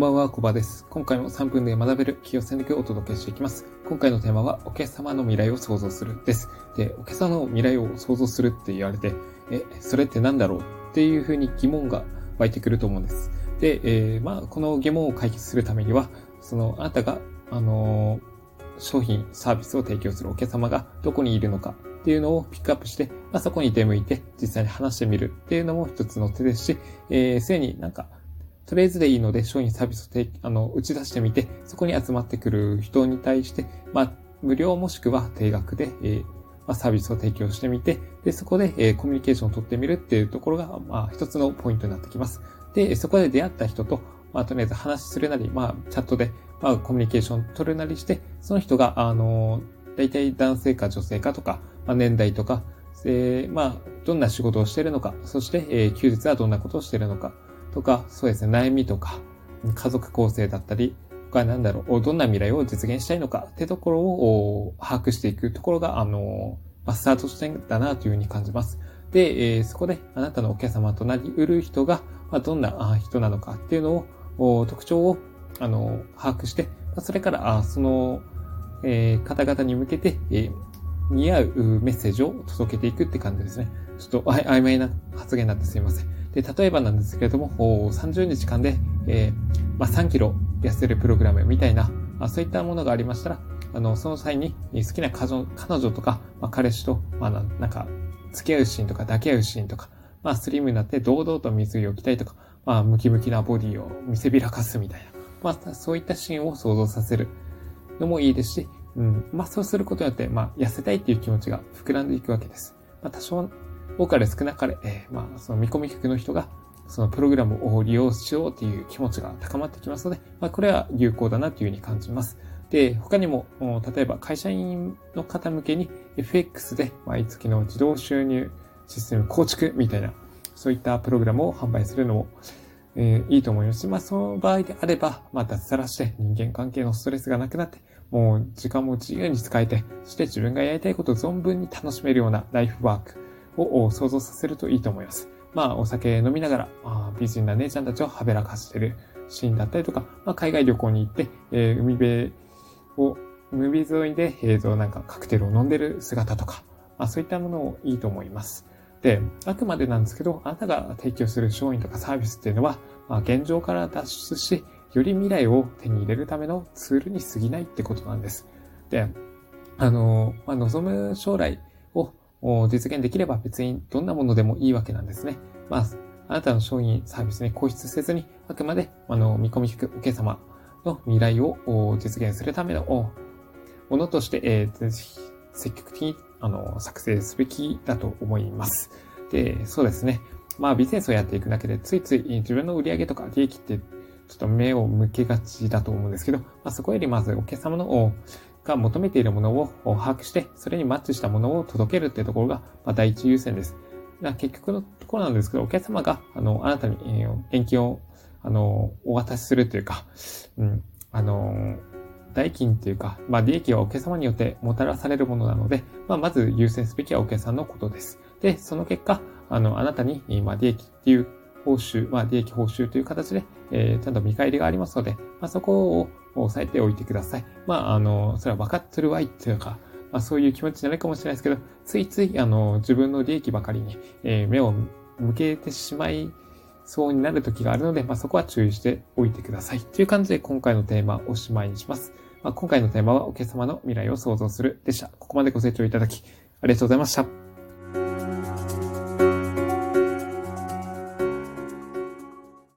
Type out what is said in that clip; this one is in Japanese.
んばんは、コバです。今回も3分で学べる企業戦略をお届けしていきます。今回のテーマは、お客様の未来を想像するです。で、お客様の未来を想像するって言われて、え、それって何だろうっていうふうに疑問が湧いてくると思うんです。で、えー、まあ、この疑問を解決するためには、その、あなたが、あのー、商品、サービスを提供するお客様がどこにいるのかっていうのをピックアップして、まあ、そこに出向いて実際に話してみるっていうのも一つの手ですし、えー、すでになんかとりあえずでいいので、商品サービスをあの打ち出してみて、そこに集まってくる人に対して、まあ、無料もしくは定額で、えー、まあ、サービスを提供してみて、で、そこで、えー、コミュニケーションを取ってみるっていうところが、まあ、一つのポイントになってきます。で、そこで出会った人と、まあ、とりあえず話するなり、まあ、チャットで、まあ、コミュニケーションを取るなりして、その人が、あのー、大体男性か女性かとか、まあ、年代とか、えー、まあ、どんな仕事をしているのか、そして、えー、休日はどんなことをしているのか、とか、そうですね、悩みとか、家族構成だったり、他なんだろう、どんな未来を実現したいのかってところを把握していくところが、あの、ま、スタートしてんだなというふうに感じます。で、えー、そこであなたのお客様となり得る人が、まあ、どんな人なのかっていうのを、特徴を、あの、把握して、それから、あその、えー、方々に向けて、えー、似合うメッセージを届けていくって感じですね。ちょっと曖昧な発言になってすいません。で、例えばなんですけれども、30日間で、えー、まあ、3キロ痩せるプログラムみたいな、まあ、そういったものがありましたら、あの、その際に好きな彼女彼女とか、まあ、彼氏と、まあ、なんか、付き合うシーンとか抱き合うシーンとか、まあ、スリムになって堂々と水着を着たいとか、まあ、ムキムキなボディを見せびらかすみたいな、まあ、そういったシーンを想像させるのもいいですし、うん、まあ、そうすることによって、まあ、痩せたいっていう気持ちが膨らんでいくわけです。まあ、多少多かれ少なかれ、えー、まあ、その見込み客の人が、そのプログラムを利用しようという気持ちが高まってきますので、まあ、これは有効だなというふうに感じます。で、他にも、例えば会社員の方向けに FX で毎月の自動収入システム構築みたいな、そういったプログラムを販売するのも、えー、いいと思いますし、まあ、その場合であれば、まあ、脱サラして人間関係のストレスがなくなって、もう時間も自由に使えて、そして自分がやりたいことを存分に楽しめるようなライフワークを想像させるといいと思います。まあ、お酒飲みながら、あ美人な姉ちゃんたちをはべらかしてるシーンだったりとか、まあ、海外旅行に行って、えー、海辺を、海辺沿いで、えー、なんかカクテルを飲んでる姿とか、まあ、そういったものをいいと思います。で、あくまでなんですけど、あなたが提供する商品とかサービスっていうのは、まあ、現状から脱出し、より未来を手に入れるためのツールに過ぎないってことなんです。で、あの、まあ、望む将来実現できれば別にどんなものでもいいわけなんですね。まあ、あなたの商品、サービスに固執せずに、あくまで、あの、見込み引くお客様の未来を実現するためのものとして、えー、積極的に、あの、作成すべきだと思います。で、そうですね。まあ、ビジネスをやっていくだけで、ついつい自分の売り上げとか利益って、ちょっと目を向けがちだと思うんですけど、まあ、そこよりまずお客様のが求めているものを把握して、それにマッチしたものを届けるっていうところが、まあ第一優先です。結局のところなんですけど、お客様が、あの、あなたに、えー、現金を、あの、お渡しするというか、うん、あの、代金というか、まあ、利益はお客様によってもたらされるものなので、まあ、まず優先すべきはお客さんのことです。で、その結果、あの、あなたに、まあ、利益っていう報酬、まあ、利益報酬という形で、えー、ちゃんと見返りがありますので、まあ、そこを押さえておいてください。まあ、あの、それは分かってるわいっていうか、まあ、そういう気持ちになるかもしれないですけど、ついつい、あの、自分の利益ばかりに、えー、目を向けてしまいそうになる時があるので、まあ、そこは注意しておいてください。という感じで今回のテーマをおしまいにします。まあ、今回のテーマはお客様の未来を想像するでした。ここまでご清聴いただき、ありがとうございました。